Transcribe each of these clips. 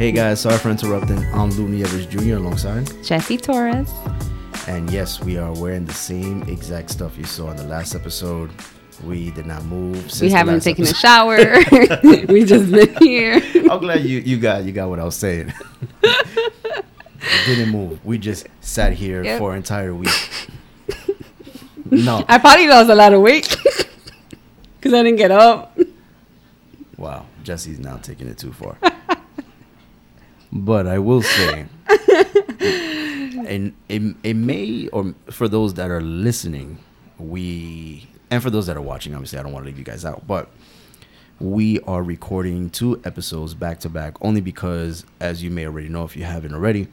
Hey guys, sorry for interrupting. I'm Lou Nieves Jr. alongside. Jesse Torres. And yes, we are wearing the same exact stuff you saw in the last episode. We did not move. Since We haven't taken a shower. we just been here. I'm glad you, you got you got what I was saying. didn't move. We just sat here Yep. for an entire week. No. I probably lost a lot of weight because I didn't get up. Wow, Jesse's now taking it too far. But I will say, and it, it may, or for those that are listening, we, and for those that are watching, obviously, I don't want to leave you guys out, but we are recording two episodes back to back only because, as you may already know, if you haven't already,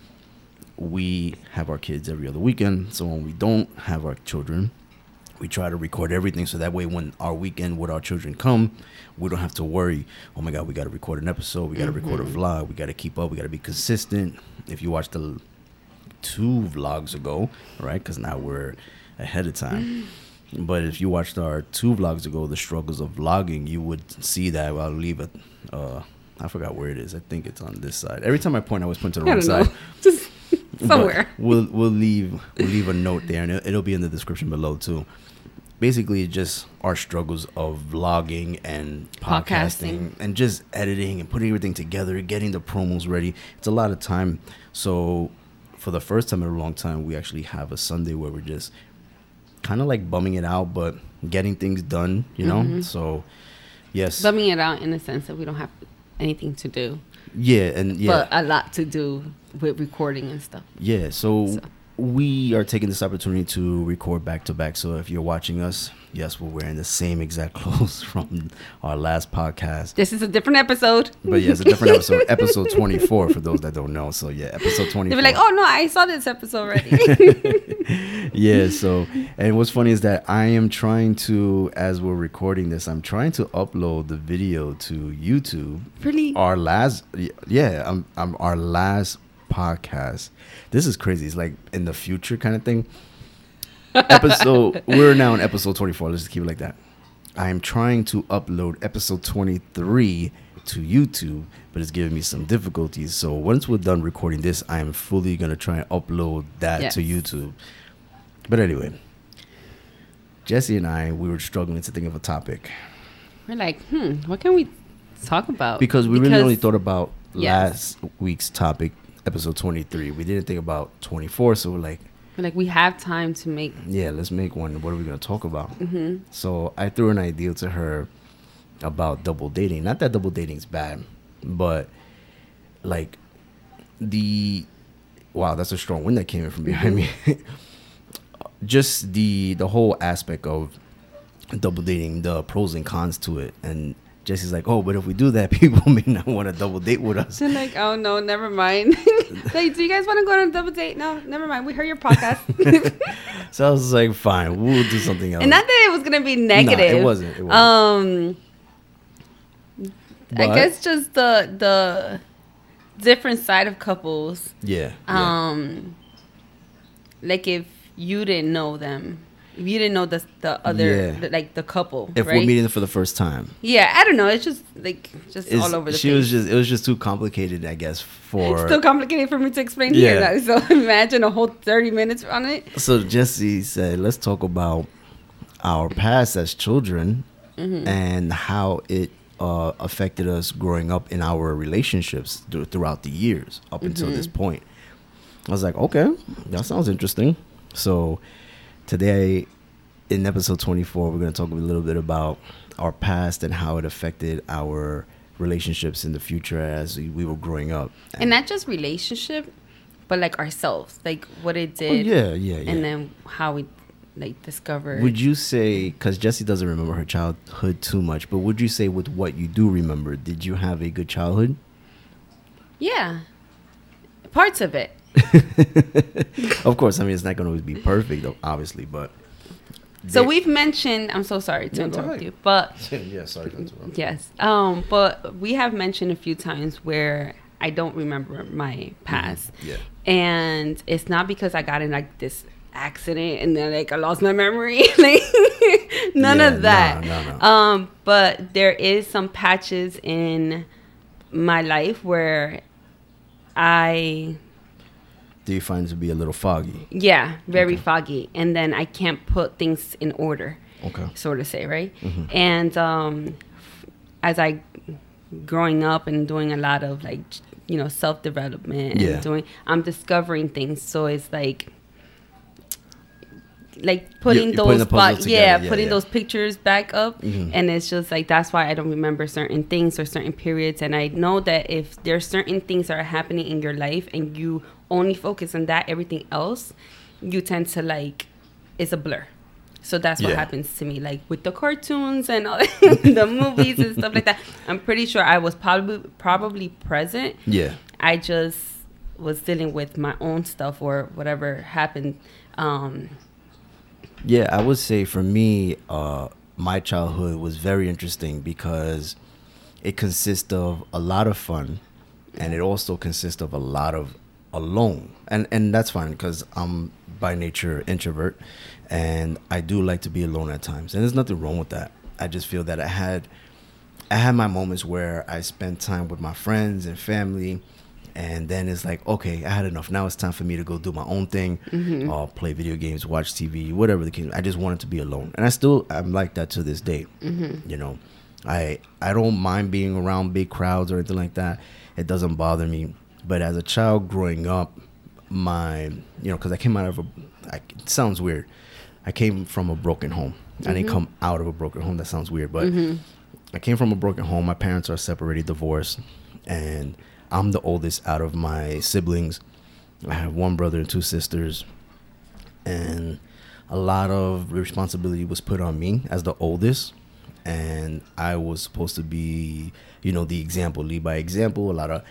we have our kids every other weekend. So when we don't have our children, we try to record everything so that way when our weekend with our children come we don't have to worry oh my god we got to record an episode we got to record a vlog we got to keep up we got to be consistent. If you watched the two vlogs ago right because now we're ahead of time. But if you watched our two vlogs ago the struggles of vlogging you would see that i'll leave it uh i forgot where it is i think it's on this side. Every time i point i was pointing to the I wrong side. Just but somewhere. we'll we'll leave we'll leave a note there, and it'll be in the description below too. Basically, just our struggles of vlogging and podcasting, Podcasting. and just editing and putting everything together, getting the promos ready. It's a lot of time. So, for the first time in a long time, we actually have a Sunday where we're just kind of like bumming it out, but getting things done. You know. Mm-hmm. So, yes, Bumming it out in the sense that we don't have anything to do, yeah, and yeah, but a lot to do with recording and stuff. Yeah, so, So. We are taking this opportunity to record back to back. So if you're watching us, yes, we're wearing the same exact clothes from our last podcast. This is a different episode. But yeah, it's a different episode, episode 24 for those that don't know. So yeah, episode 24. They'll be like, "Oh no, I saw this episode already." yeah, so and what's funny is that I am trying to as we're recording this, I'm trying to upload the video to YouTube. really? Our last yeah, I'm I'm our last podcast. This is crazy. It's like in the future kind of thing. Episode we're now in episode 24. Let's just keep it like that. I am trying to upload episode 23 to YouTube, but it's giving me some difficulties. So once we're done recording this, I am fully gonna try and upload that to YouTube. But anyway, Jesse and I we were struggling to think of a topic We're like, hmm, what can we talk about? because we really only thought about Yes. last week's topic, episode 23. We didn't think about 24, so we're like, we're like we have time to make. yeah, let's make one. What are we gonna talk about? hmm So I threw an idea to her about double dating. Not that double dating's bad, but like the wow, that's a strong wind that came in from behind me. Just the the whole aspect of double dating, the pros and cons to it, and Jesse's like, oh, but if we do that, people may not want to double date with us. They're like, oh no, never mind. like, do you guys want to go on a double date? No, never mind. We heard your podcast. So I was like, fine, we'll do something else. and not that it was gonna be negative. it wasn't, it wasn't. Um, I guess just the the different side of couples. yeah, yeah. Um, like if you didn't know them, you didn't know the the other Yeah. the, like the couple, if right? we're meeting for the first time. yeah, I don't know. It's just like just It's- all over the she place. was just it was just too complicated, I guess. For it's still complicated for me to explain Yeah. here. Now, so imagine a whole thirty minutes on it. so Jesse said, let's talk about our past as children Mm-hmm. and how it uh, affected us growing up in our relationships th- throughout the years up until this Mm-hmm. point. I was like, okay, that sounds interesting. So today, in episode 24, we're going to talk a little bit about our past and how it affected our relationships in the future as we, we were growing up. And not just relationship, but like ourselves, like what it Oh, did, yeah, yeah, yeah. and then how we like discovered. Would you say, because Jesse doesn't remember her childhood too much, but would you say with what you do remember, did you have a good childhood? yeah, parts of it. of course, I mean, it's not going to always be perfect, obviously, but. So we've mentioned. I'm so sorry to go interrupt you, but yeah, sorry to interrupt. yes, um, but we have mentioned a few times where I don't remember my past, Yeah. and it's not because I got in like this accident and then like I lost my memory, like none Yeah, of that. no, no, no. Um, but there is some patches in my life where I Do you find it to be a little foggy? yeah, very Okay. foggy, and then I can't put things in order. Okay. sort of say, right? Mhm. And um, as I growing up and doing a lot of like you know self development and Yeah. doing, I'm discovering things. So it's like like putting you're putting those the bo- yeah, yeah, putting yeah. those pictures back up Mhm. and it's just like that's why i don't remember certain things or certain periods and i know that if there's certain things that are happening in your life and you only focus on that everything else you tend to like it's a blur so that's what Yeah. happens to me like with the cartoons and all the movies and stuff like that i'm pretty sure i was probably probably present Yeah. I just was dealing with my own stuff or whatever happened. Um, Yeah, I would say for me, uh, my childhood was very interesting because it consists of a lot of fun, and it also consists of a lot of alone, and and that's fine because I'm by nature introvert, and I do like to be alone at times, and there's nothing wrong with that. I just feel that I had, I had my moments where I spent time with my friends and family. And then it's like, okay, I had enough. Now it's time for me to go do my own thing, uh, play video games, watch TV, whatever the case. I just wanted to be alone, and I still I'm like that to this day. You know, I I don't mind being around big crowds or anything like that. It doesn't bother me. But as a child growing up, my you know, because I came out of a, I, it sounds weird. I came from a broken home. I didn't mm-hmm. come out of a broken home. That sounds weird, but mm-hmm. I came from a broken home. My parents are separated, divorced, and I'm the oldest out of my siblings. I have one brother and two sisters, and a lot of responsibility was put on me as the oldest. And I was supposed to be, you know, the example, lead by example. A lot of,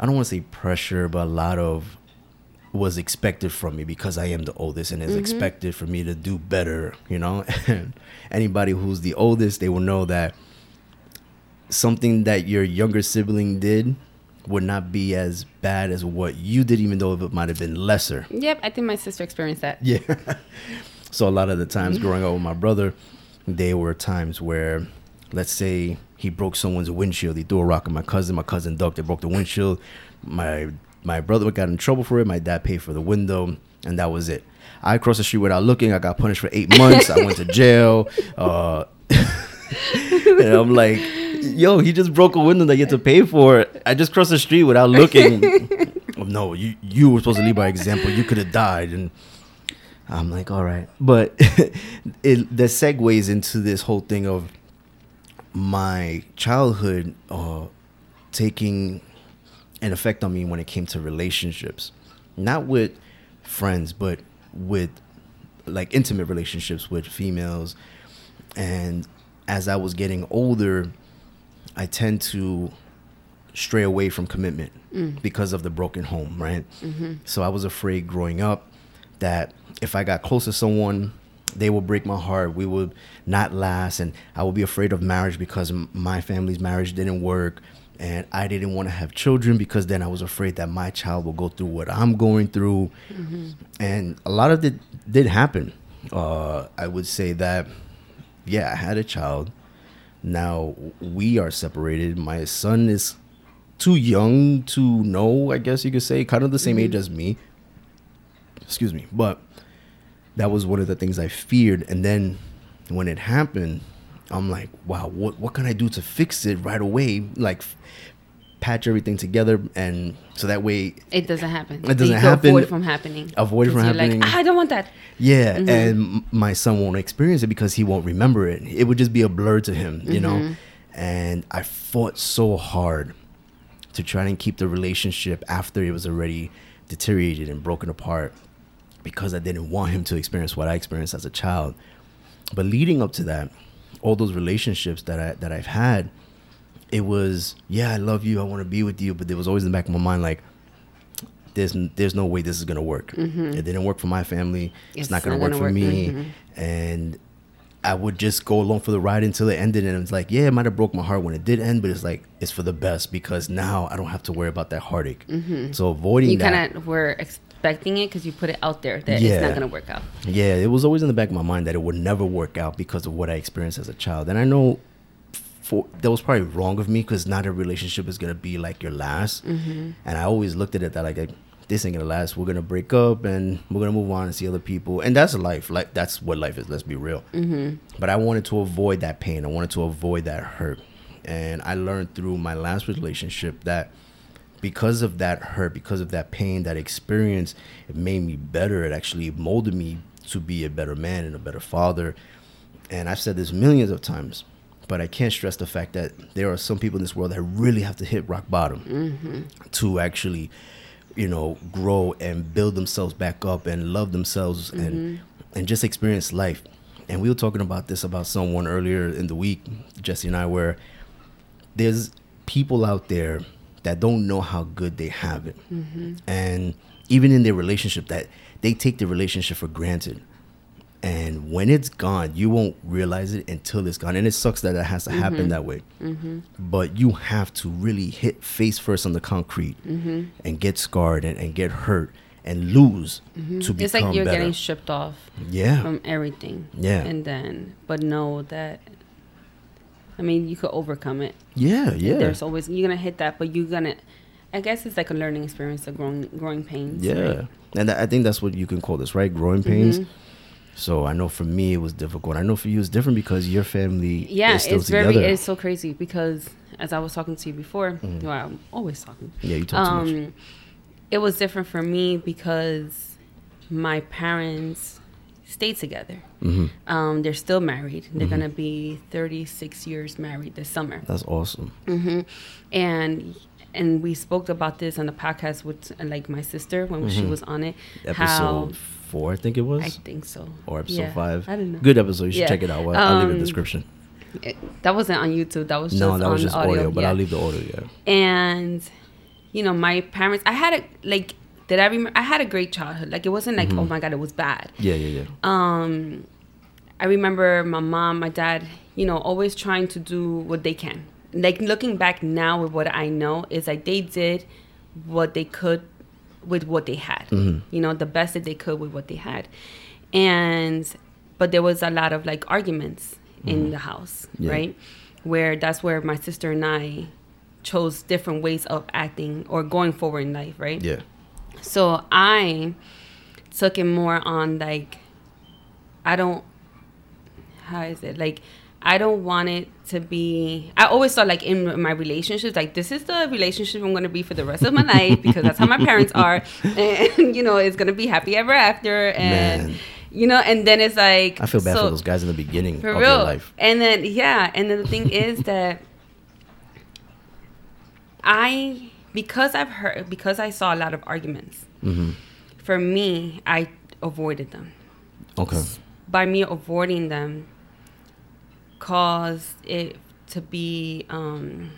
I don't want to say pressure, but a lot of was expected from me because I am the oldest and it's mm-hmm. expected for me to do better, you know? And anybody who's the oldest, they will know that something that your younger sibling did would not be as bad as what you did, even though it might have been lesser. yep, I think my sister experienced that. Yeah. so a lot of the times mm-hmm. growing up with my brother, there were times where, let's say, he broke someone's windshield. He threw a rock at my cousin. My cousin ducked. They broke the windshield. My my brother got in trouble for it. My dad paid for the window, and that was it. I crossed the street without looking. I got punished for eight months. I went to jail. Uh, and I'm like, yo, he just broke a window that you had to pay for. I just crossed the street without looking. oh, no, you you were supposed to lead by example. You could have died. And I'm like, all right. But it that segues into this whole thing of my childhood uh, taking an effect on me when it came to relationships. Not with friends, but with like intimate relationships with females. And as I was getting older, I tend to stray away from commitment because of the broken home, right? So I was afraid growing up that if I got close to someone, they will break my heart. We would not last, and I would be afraid of marriage because my family's marriage didn't work, and I didn't want to have children because then I was afraid that my child will go through what I'm going through, and a lot of it did happen. Uh, I would say that, yeah, I had a child. Now we are separated. My son is too young to know, I guess you could say, kind of the same age as me. Excuse me. But that was one of the things I feared. And then when it happened, I'm like, wow, what what can I do to fix it right away? Like patch everything together and so that way It doesn't happen. It doesn't happen. Avoid from happening. Avoid from you're happening. Like, "Ah, I don't want that. Yeah, Mm-hmm. and my son won't experience it because he won't remember it. It would just be a blur to him, you Mm-hmm. know. And I fought so hard to try and keep the relationship after it was already deteriorated and broken apart because I didn't want him to experience what I experienced as a child. But leading up to that, all those relationships that I that I've had, it was yeah, I love you, I want to be with you, but there was always in the back of my mind like there's there's no way this is gonna work. It didn't work for my family. It's, Mm-hmm. It's not gonna not work gonna for work. me. Mhm. And I would just go along for the ride until it ended, and it's like, yeah, it might have broke my heart when it did end, but it's like it's for the best because now I don't have to worry about that heartache. So avoiding Mm-hmm. You kind of were expecting it because you put it out there that it's not going to work out. yeah, it was always in the back of my mind that it would never work out because of what I experienced as a child. And I know for that was probably wrong of me because not a relationship is gonna be like your last. Mm-hmm. And I always looked at it that like, like, this ain't gonna last. We're gonna break up and we're gonna move on and see other people. And that's life. Like that's what life is. Let's be real. Mm-hmm. But I wanted to avoid that pain. I wanted to avoid that hurt. And I learned through my last relationship that because of that hurt, because of that pain, that experience, it made me better. It actually molded me to be a better man and a better father. And I've said this millions of times, but I can't stress the fact that there are some people in this world that really have to hit rock bottom mm-hmm. to actually, you know, grow and build themselves back up and love themselves and mm-hmm. and just experience life. And we were talking about this about someone earlier in the week, Jesse and I, where there's people out there that don't know how good they have it. And even in their relationship that they take the relationship for granted. And when it's gone you won't realize it until it's gone. And it sucks that it has to happen mm-hmm. that way. Mm-hmm. But you have to really hit face first on the concrete mm-hmm. and get scarred and, and get hurt and lose to become It's like you're better. getting stripped off yeah. from everything. Yeah. And then, but know that, I mean, you could overcome it. yeah yeah There's always, you're going to hit that, but you're going to, I guess it's like a learning experience, a growing, growing pains. Yeah, right? and I think that's what you can call this, right? Growing pains. Mm-hmm. So I know for me it was difficult. I know for you it's different because your family Yeah, is still it's together. very, it's so crazy because as I was talking to you before, Mm-hmm. well, I'm always talking. yeah, you talk too much. Um, it was different for me because my parents stayed together. hmm Um, they're still married. They're Mm-hmm. gonna be 36 years married this summer. That's awesome. hmm And and we spoke about this on the podcast with like my sister when she was on it. Mm-hmm. Episode four, I think it was, I think so. or episode Yeah, five. I don't know. Good episode. You should Yeah. check it out. I'll, I'll leave it in the Um, description. It- that wasn't on YouTube. That was just No, that was just audio. audio, but yeah. I'll leave the audio. Yeah. and you know my parents i had a like did i remember i had a great childhood like it wasn't like Mm-hmm. oh my god it was bad Yeah, yeah, yeah. um i remember my mom my dad you know always trying to do what they can like looking back now with what i know is like they did what they could with what they had Mm-hmm. you know the best that they could with what they had and but there was a lot of like arguments in the house Mm-hmm. Yeah. right where that's where my sister and i chose different ways of acting or going forward in life right Yeah. So I took it more on like I don't how is it like I don't want it to be I always thought like in my relationships like this is the relationship I'm going to be for the rest of my life because that's how my parents are and you know it's going to be happy ever after and Man. you know and then it's like I feel bad so- for those guys in the beginning for of real. their life. And then yeah, and then the thing is that I because I've heard because I saw a lot of arguments. hmm For me, I avoided them. Okay. By me avoiding them, caused it to be um,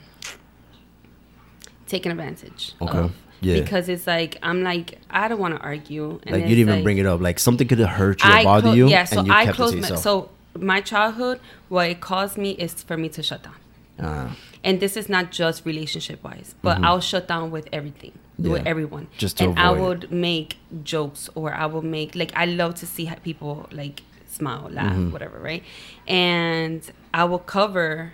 taken advantage. Okay. Of. Yeah. Because it's like I'm like I don't want to argue. And Like you didn't even like- bring it up. Like something could have hurt you or I bother clo- you. Yeah, so and you I closed my so my childhood. What it caused me is for me to shut down, Ah, and this is not just relationship wise, but I'll shut down with everything, with Mm-hmm. Everyone, Just and I it. would make jokes or I would make like I love to see people like smile, laugh, Mm-hmm. whatever, right? And I will cover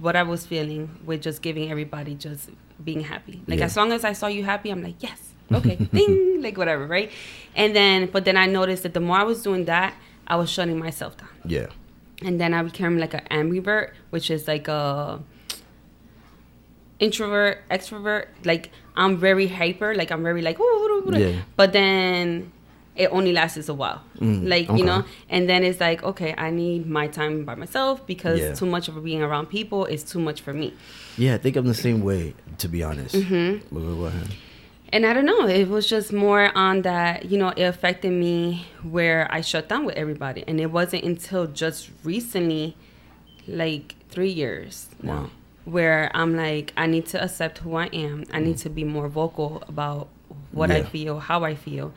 what I was feeling with just giving everybody just being happy. Like Yeah. as long as I saw you happy, I'm like, yes, okay, ding, like whatever, right? And then, but then I noticed that the more I was doing that, I was shutting myself down. yeah. And then I became like an ambivert, which is like a introvert, extrovert. Like I'm very hyper, like I'm very like. Yeah. but then it only lasts a while. Mm, like okay. you know, and then it's like, okay, I need my time by myself because Yeah. too much of being around people is too much for me. Yeah, I think I'm the same way, to be honest. Mm-hmm. Go- go ahead. And I don't know, it was just more on that, you know, it affected me where I shut down with everybody. And it wasn't until just recently, like three years now, Wow. Where I'm like, I need to accept who I am. I need to be more vocal about what I feel, how I feel.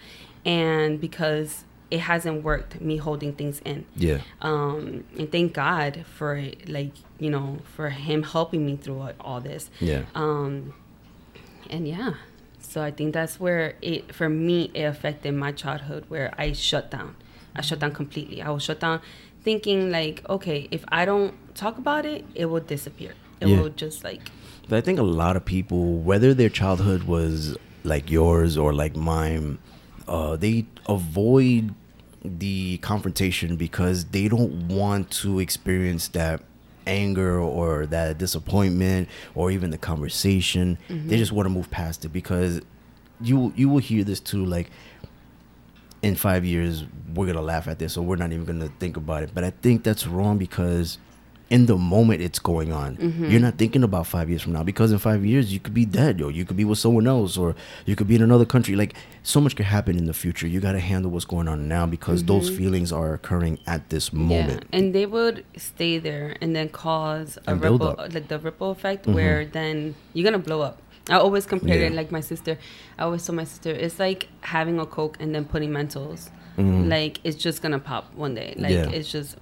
And because it hasn't worked, me holding things in Yeah. um and thank god for like you know for him helping me through all- all this Yeah. um and yeah so i think that's where it for me it affected my childhood where i shut down i shut down completely i was shut down thinking like, okay, if I don't talk about it, it will disappear. It Yeah. will just like But I think a lot of people, whether their childhood was like yours or like mine, uh, they avoid the confrontation because they don't want to experience that anger or that disappointment or even the conversation. They just want to move past it because you you will hear this too like in five years we're gonna laugh at this or we're not even gonna think about it but i think that's wrong because in the moment it's going on mm-hmm. you're not thinking about five years from now because in five years you could be dead or you could be with someone else or you could be in another country like so much could happen in the future you got to handle what's going on now because mm-hmm. those feelings are occurring at this moment Yeah, and they would stay there and then cause a And ripple, like the ripple effect, mm-hmm. where then you're gonna blow up. I always compare Yeah. it like my sister. I always told my sister it's like having a coke and then putting Mentos. Mhm. Like it's just gonna pop one day. Like Yeah. it's just.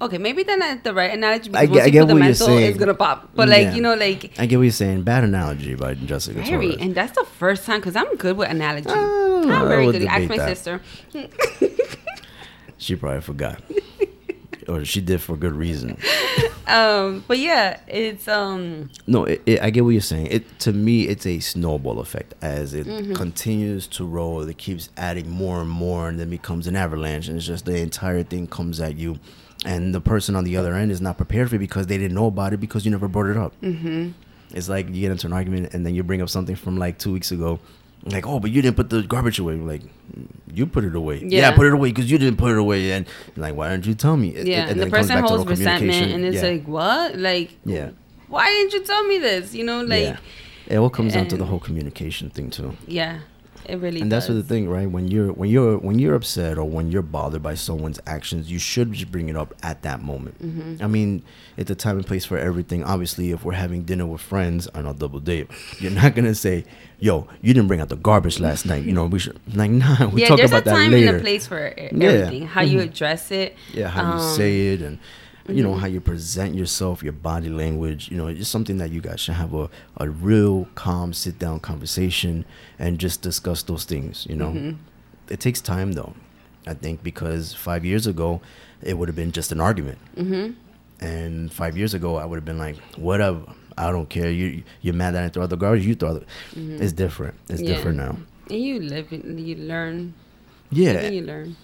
Okay, maybe then not the right analogy I because get- once I you get put the what you're saying. it's gonna pop. But like Yeah. you know, like i get what you're saying bad analogy by jessica very, Torres. and that's the first time because I'm good with analogy. I I'm very good. Ask my that. sister. she probably forgot or she did for good reason Um, but yeah, it's um. No, it, it, I get what you're saying. It to me, it's a snowball effect as it Mm-hmm. continues to roll. It keeps adding more and more, and then becomes an avalanche, and it's just the entire thing comes at you, and the person on the other end is not prepared for it because they didn't know about it because you never brought it up. Mm-hmm. It's like you get into an argument, and then you bring up something from like two weeks ago. Like, oh, but you didn't put the garbage away. Like, you put it away. Yeah, Yeah. I put it away because you didn't put it away. And like, why didn't you tell me? Yeah, and, then the it comes person back to holds resentment, communication. and it's Yeah. like, what? Like, yeah. why didn't you tell me this? You know, like, yeah. It all comes down to the whole communication thing too. yeah, it really. And that's the thing, right? When you're when you're when you're upset or when you're bothered by someone's actions, you should just bring it up at that moment. Mm-hmm. I mean, it's a time and place for everything. Obviously, if we're having dinner with friends on a double date, you're not gonna say, "Yo, you didn't bring out the garbage last night." You know, we should like, nah, we yeah, talk about that later. there's a time and a place for e- Yeah. everything. How you Mhm. address it. Yeah, how you um, say it and you know mhm. how you present yourself, your body language. You know, it's something that you guys should have a, a real calm sit down conversation and just discuss those things. You know, Mhm. it takes time though. I think because five years ago, it would have been just an argument, Mm-hmm. and five years ago, I would have been like, whatever. I don't care. You you're mad that I throw out the garbage. You throw. Out the, Mhm. It's different. It's Yeah. different now. And you live, it, you learn. Yeah, And you learn.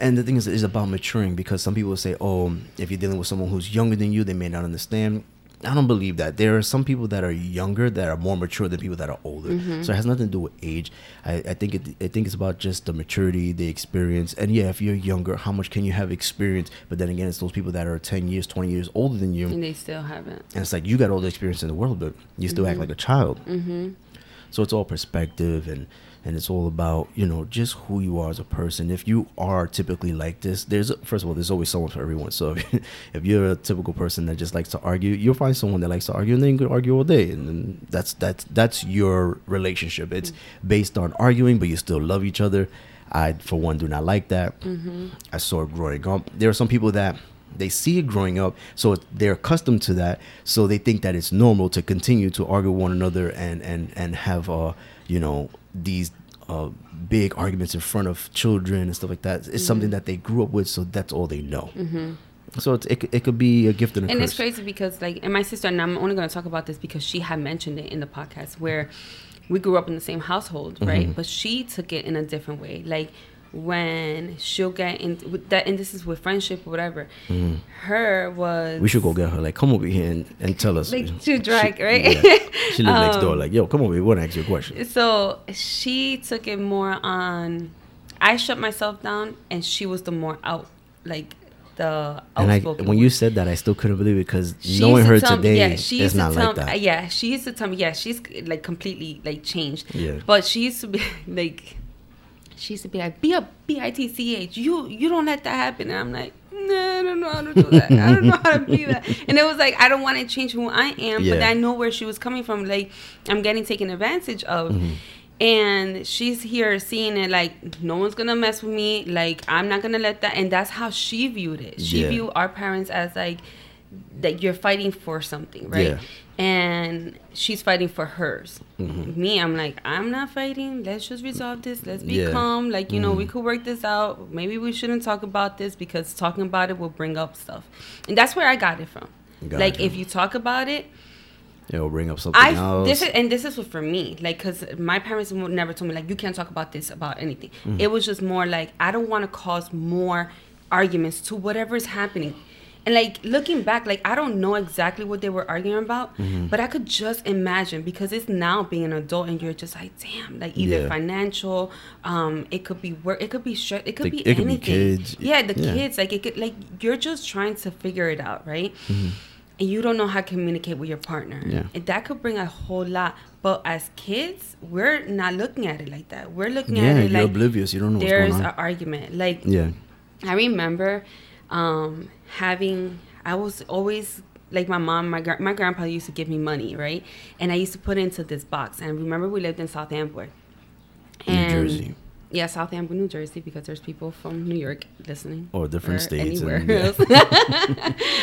And the thing is, is about maturing because some people say, "Oh, if you're dealing with someone who's younger than you, they may not understand." I don't believe that. There are some people that are younger that are more mature than people that are older. Mm-hmm. So it has nothing to do with age. I, I think it. I think it's about just the maturity, the experience, and yeah, if you're younger, how much can you have experience? But then again, it's those people that are ten years, twenty years older than you, And they still haven't. and it's like you got all the experience in the world, but you still act like a child. Mm-hmm. So it's all perspective and and it's all about you know just who you are as a person. If you are typically like this, there's first of all there's always someone for everyone. So if, if you're a typical person that just likes to argue, you'll find someone that likes to argue, and then you can argue all day, and then that's that's that's your relationship. It's based on arguing, but you still love each other. I for one do not like that. Mm-hmm. I saw it growing up. There are some people that they see it growing up, so they're accustomed to that, so they think that it's normal to continue to argue with one another and and and have uh you know these uh big arguments in front of children and stuff like that. It's something that they grew up with, so that's all they know. Mm-hmm. So it's, it it could be a gift and a And curse. it's crazy because, like, and my sister, and I'm only going to talk about this because she had mentioned it in the podcast where we grew up in the same household, right? Mhm. But she took it in a different way. Like, when she'll get in with that, and this is with friendship or whatever, Mhm. her was. We should go get her. Like, come over here and, and tell us. Like, to drag, She- right? yeah. She lives next door. Um, Like, yo, come over here. We want to ask you a question. So she took it more on. I shut myself down, and she was the more out, like the And I, when you said that, I still couldn't believe it because knowing her me- today, yeah, she it's used not to tell like me, that. yeah, she used to tell me, yeah, she's like completely like changed. Yeah. But she used to be like, she used to be like, be a B I T C H. You you don't let that happen. And I'm like, no, I don't know how to do that. I don't know how to be that. And it was like, I don't want to change who I am, but I know where she was coming from. Like, I'm getting taken advantage of. Mhm. And she's here seeing it like no one's gonna mess with me. Like I'm not gonna let that. And that's how she viewed it. She Yeah. viewed our parents as like that you're fighting for something, right? Yeah. And she's fighting for hers. Mm-hmm. Me, I'm like, I'm not fighting. Let's just resolve this. Let's be Yeah. calm. Like, you know, we Mhm. could work this out. Maybe we shouldn't talk about this because talking about it will bring up stuff. And that's where I got it from. Like, Gotcha. if you talk about it, It'll bring up something I else. this is and this is what for me like because my parents never told me like you can't talk about this about anything. Mm-hmm. It was just more like I don't want to cause more arguments to whatever is happening. And like looking back, like I don't know exactly what they were arguing about, Mm-hmm. but I could just imagine because it's now being an adult and you're just like, damn, like either Yeah. financial, um, it could be work, it could be stress, it could be it could be anything. kids. Yeah, the Yeah. kids, like it could, like you're just trying to figure it out, right? Mm-hmm. and you don't know how to communicate with your partner. Yeah. And that could bring a whole lot. But as kids, we're not looking at it like that. We're looking yeah, at it you're like oblivious. You don't know what's there's an argument. Like yeah. I remember um, having. I was always like my mom. My gra- my grandpa used to give me money, right? And I used to put it into this box. And I remember we lived in South Amboy. New Jersey. Yeah, South Amboy, New Jersey, because there's people from New York listening Or different states Anywhere and- yeah.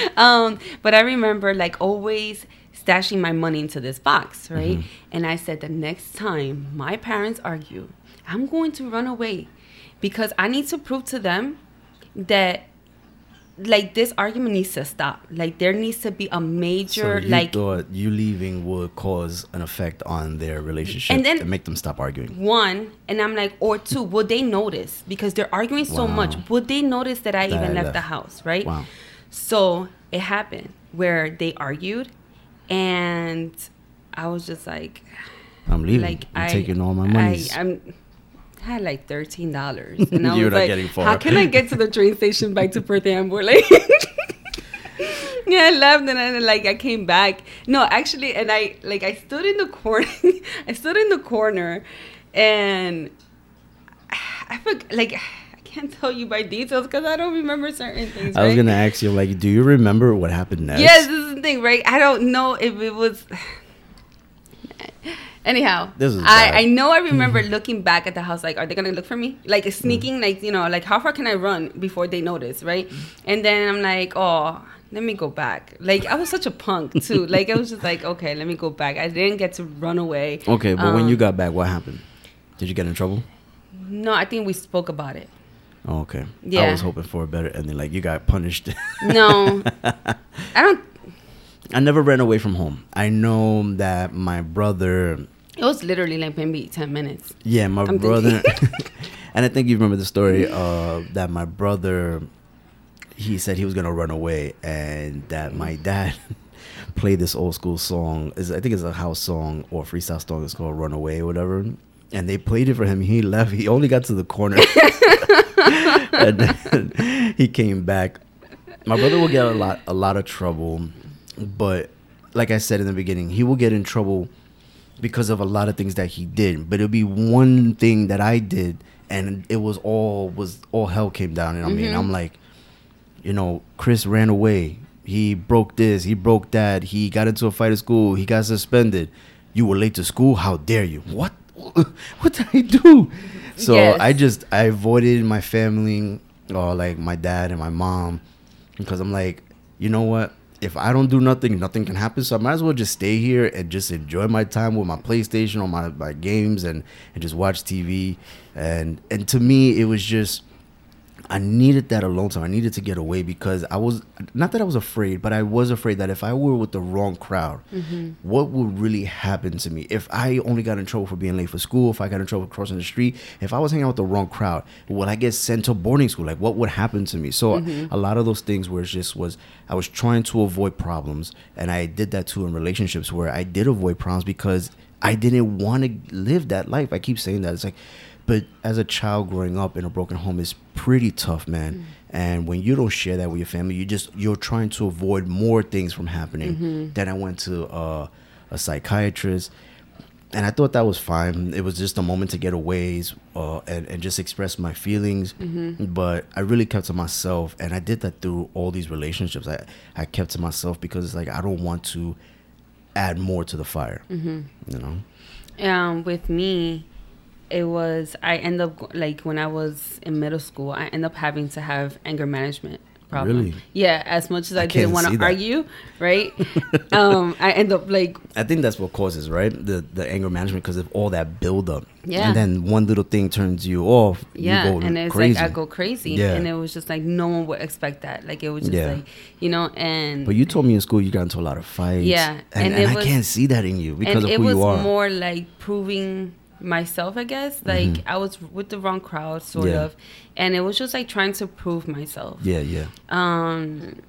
else. um, but I remember like always stashing my money into this box, right? Mm-hmm. And I said the next time my parents argue, I'm going to run away because I need to prove to them that like this argument needs to stop. Like there needs to be a major So you like thought you leaving would cause an effect on their relationship And then- and make them stop arguing. one and i'm like or two would they notice because they're arguing so Wow. much would they notice that i That even I left left. the house right Wow. so it happened where they argued and i was just like I'm leaving. like I'm i taking all my money. I'm had like thirteen dollars, and I was like, "How can I get to the train station back to Perth Amboy?" Like, yeah, I left, and then like I came back. No, actually, and I like I stood in the corner. I stood in the corner, and I forgot. Like I can't tell you by details because I don't remember certain things. I was gonna ask you, like, do you remember what happened next? Yes, this is the thing, right? I don't know if it was. Anyhow, This is. I, I know I remember looking back at the house, like, are they gonna look for me? Like sneaking, Mm. like you know, like how far can I run before they notice, right? And then I'm like, oh, let me go back. Like I was such a punk too. like I was just like, okay, let me go back. I didn't get to run away. Okay, but when Um, you got back, what happened? Did you get in trouble? No, I think we spoke about it. Oh, okay. I was hoping for a better ending. Like you got punished. No, I don't. I never ran away from home. I know that my brother. It was literally like maybe ten minutes. Yeah, my I'm brother. and I think you remember the story uh, that my brother. He said he was gonna run away, and that my dad played this old school song. Is I think it's a house song or freestyle song. It's called "Run Away" or whatever. And they played it for him. He left. He only got to the corner, and then he came back. My brother will get a lot, a lot of trouble, but like I said in the beginning, he will get in trouble because of a lot of things that he did. But it'll be one thing that I did, and it was all was all hell came down. You know what I mean, Mhm. I'm like, you know, Chris ran away. He broke this. He broke that. He got into a fight at school. He got suspended. You were late to school. How dare you? What? What did I do? So Yes. I just I avoided my family, or like my dad and my mom, because I'm like, you know what? If I don't do nothing, nothing can happen. So I might as well just stay here and just enjoy my time with my PlayStation or my, my games and, and just watch TV. And and to me, it was just I needed that alone time. I needed to get away because I was not that I was afraid, but I was afraid that if I were with the wrong crowd, mm-hmm. what would really happen to me? If I only got in trouble for being late for school, if I got in trouble crossing the street, if I was hanging out with the wrong crowd, would I get sent to boarding school? Like what would happen to me? So mm-hmm. a lot of those things where it's just was I was trying to avoid problems, and I did that too in relationships where I did avoid problems because I didn't want to live that life. I keep saying that it's like but as a child growing up in a broken home is pretty tough man. And when you don't share that with your family you just you're trying to avoid more things from happening then i went to uh, a psychiatrist. And i thought that was fine. It was just a moment to get away uh, and, and just express my feelings. But i really kept to myself and i did that through all these relationships. I, I kept to myself because it's like i don't want to add more to the fire you know? Um with me it was i end up like when i was in middle school i end up having to have anger management problem. Really? Yeah. As much as I, I didn't want to argue, right? um, I end up like I think that's what causes right the the anger management because of all that buildup. Yeah. And then one little thing turns you off. yeah, You go and it's crazy. like I go crazy, Yeah. and it was just like no one would expect that. Like it was just Yeah. like you know, and But you told me in school you got into a lot of fights. Yeah, And, and and, it I can't see that in you because of it who was you are. more like proving myself i guess. Like i was with the wrong crowd sort Mm-hmm. Yeah. of. And it was just like trying to prove myself. Yeah, yeah. um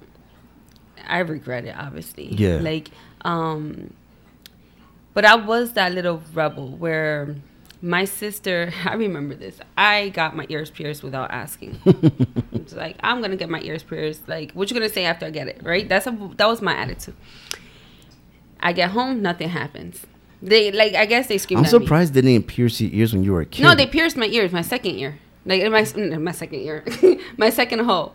i regret it obviously. Yeah. like um but i was that little rebel where my sister i remember this. I got my ears pierced without asking. It's like i'm gonna get my ears pierced. Like what you gonna say after i get it right? That's a that was my attitude. I get home nothing happens they like i guess they screamed I'm at me. surprised they didn't pierce your ears when you were a kid. No, they pierced my ears, my second ear. Like in my my second ear, my second hole,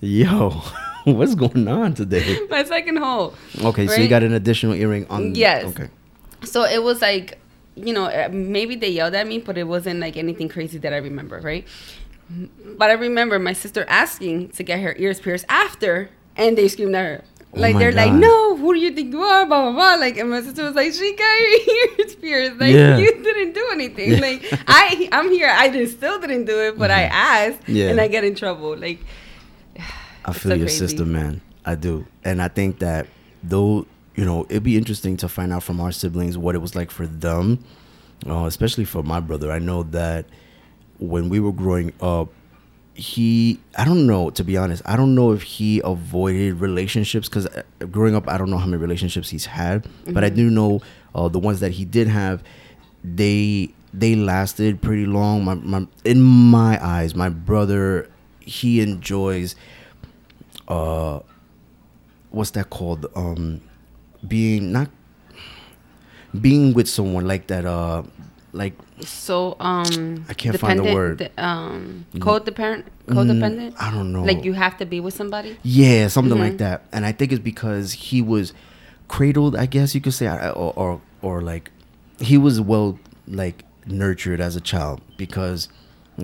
Yo, what's going on today? my second hole. Okay, so you got an additional earring on. Yes. Okay. So it was like, you know, uh, maybe they yelled at me, but it wasn't like anything crazy that I remember, right? But I remember my sister asking to get her ears pierced after, and they screamed at her. Oh Like they're like, no, who do you think you are? Blah blah blah. Like, and my sister was like, she got her ears pierced. Like, Yeah. you didn't do anything. Yeah. Like, I, I'm here. I just still didn't do it, but I asked, Mm-hmm. Yeah. and I get in trouble. Like, I feel so your crazy. sister, man. I do, and I think that though you know it'd be interesting to find out from our siblings what it was like for them, uh, especially for my brother. I know that when we were growing up, he I don't know to be honest. I don't know if he avoided relationships because growing up, I don't know how many relationships he's had, but I do know uh, the ones that he did have. They they lasted pretty long. My, my in my eyes, my brother he enjoys uh what's that called um being not being with someone like that uh like so um, I can't find the word. the, um, codependent, codependent. I don't know. Like you have to be with somebody. Yeah, something like Mhm. that. And I think it's because he was cradled, I guess you could say, or or, or like he was well like nurtured as a child because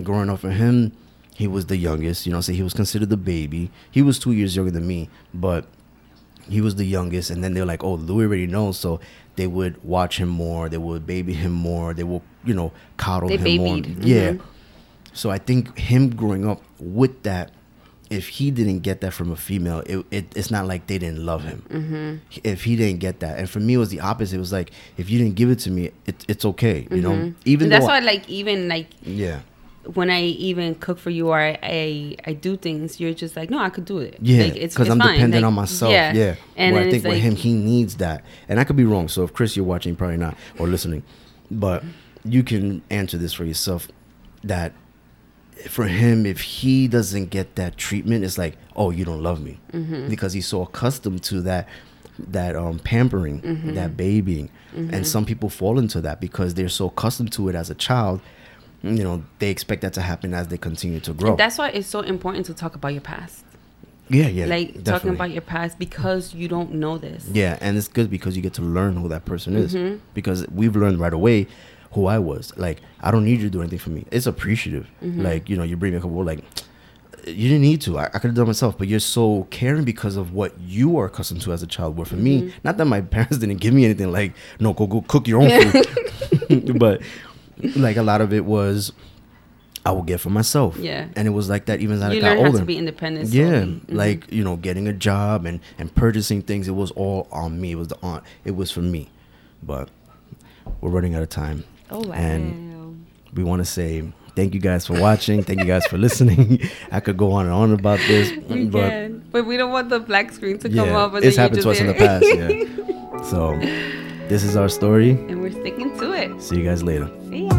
growing up for him, he was the youngest. You know, so he was considered the baby. He was two years younger than me, but he was the youngest. And then they're like, "Oh, Louis already knows," so they would watch him more. They would baby him more. They will, you know, coddle They him more. babied. Yeah. So I think him growing up with that, if he didn't get that from a female, it, it it's not like they didn't love him. Mm-hmm. If he didn't get that, and for me it was the opposite. It was like if you didn't give it to me, it, it's okay. You know, even And that's why, like, even like yeah, when I even cook for you or I, I I do things, you're just like, no, I could do it. yeah, like, it's because I'm fine. dependent Like, on myself. Yeah, and Where I think with like, him, he needs that, and I could be wrong. So if Chris, you're watching, probably not or listening, but you can answer this for yourself. That for him, if he doesn't get that treatment, it's like, oh, you don't love me, Mm-hmm. because he's so accustomed to that that um pampering, Mm-hmm. that babying, and some people fall into that because they're so accustomed to it as a child. You know, they expect that to happen as they continue to grow. And that's why it's so important to talk about your past. yeah, yeah, like talking about your past because you don't know this. Yeah, and it's good because you get to learn who that person is. Mhm. Because we've learned right away who I was. Like, I don't need you to do anything for me. It's appreciative. Mm-hmm. Like, you know, you bring me a couple like you didn't need to. I, I could have done myself, but you're so caring because of what you are accustomed to as a child. Where for Mm-hmm. me, not that my parents didn't give me anything like, no, go go cook your own food. but like a lot of it was I will get for myself. Yeah. And it was like that even as I you got learn how older. to be independent. Yeah. Mhm. like you know, getting a job and and purchasing things. It was all on me. It was the on. It was for me. But we're running out of time. oh wow. and We want to say thank you guys for watching. thank you guys for listening. I could go on and on about this, we but can. But we don't want the black screen to come yeah, up. and it's happened to us in the past. Yeah. So this is our story. and we're sticking to it. See you guys later. See ya.